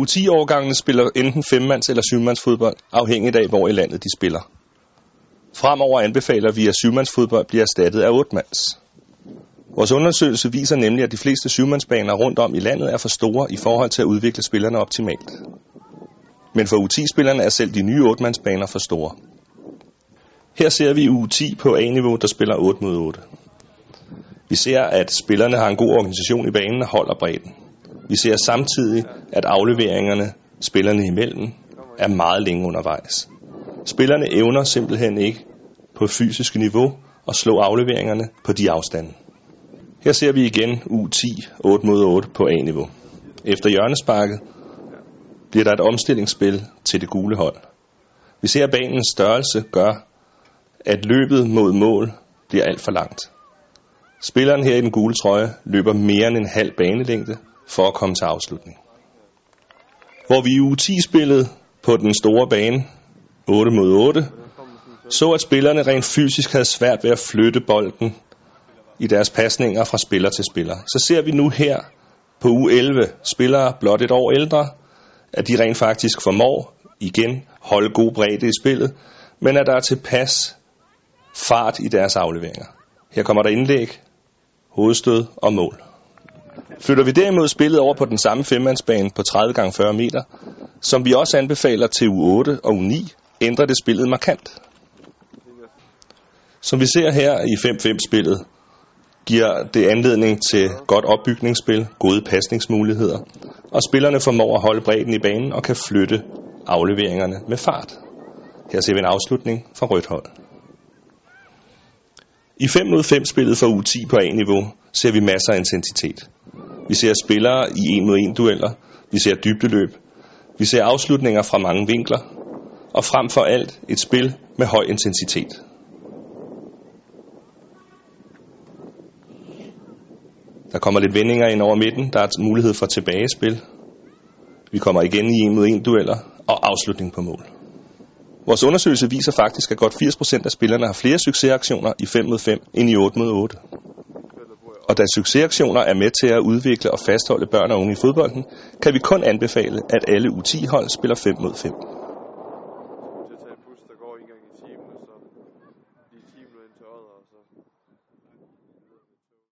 U10-årgangene spiller enten femmands- eller syvmandsfodbold, afhængigt af, hvor i landet de spiller. Fremover anbefaler vi, at syvmandsfodbold bliver erstattet af otmands. Vores undersøgelse viser nemlig, at de fleste syvmandsbaner rundt om i landet er for store i forhold til at udvikle spillerne optimalt. Men for U10-spillerne er selv de nye ottmandsbaner for store. Her ser vi U10 på A-niveau, der spiller 8 mod 8. Vi ser, at spillerne har en god organisation i banen og holder bredden. Vi ser samtidig, at afleveringerne spillerne imellem er meget længe undervejs. Spillerne evner simpelthen ikke på fysisk niveau at slå afleveringerne på de afstande. Her ser vi igen U10 8 mod 8 på A-niveau. Efter hjørnesparket bliver der et omstillingsspil til det gule hold. Vi ser, at banens størrelse gør, at løbet mod mål bliver alt for langt. Spilleren her i den gule trøje løber mere end en halv banelængde for at komme til afslutning. Hvor vi i U10-spillet på den store bane 8 mod 8 så, at spillerne rent fysisk havde svært ved at flytte bolden i deres pasninger fra spiller til spiller. Så ser vi nu her på u 11 spillere blot et år ældre, at de rent faktisk formår igen holde god bredde i spillet, men at der er tilpas fart i deres afleveringer. Her kommer der indlæg, hovedstød og mål. Flytter vi derimod spillet over på den samme femmandsbane på 30 x 40 meter, som vi også anbefaler til U8 og U9, ændrer det spillet markant. Som vi ser her i 5-5-spillet, giver det anledning til godt opbygningsspil, gode pasningsmuligheder, og spillerne formår at holde bredden i banen og kan flytte afleveringerne med fart. Her ser vi en afslutning fra rødt hold. I 5 mod 5 spillet for U10 på A-niveau ser vi masser af intensitet. Vi ser spillere i 1 mod 1 dueller, vi ser dybdeløb, vi ser afslutninger fra mange vinkler, og frem for alt et spil med høj intensitet. Der kommer lidt vendinger ind over midten. Der er mulighed for tilbagespil. Vi kommer igen i en mod en dueller og afslutning på mål. Vores undersøgelse viser faktisk, at godt 80% af spillerne har flere succesaktioner i 5 mod 5 end i 8 mod 8 og da succesaktioner er med til at udvikle og fastholde børn og unge i fodbolden, kan vi kun anbefale, at alle U10-hold spiller 5 mod 5. bus, der går en i timen, så lige 10 ind til og så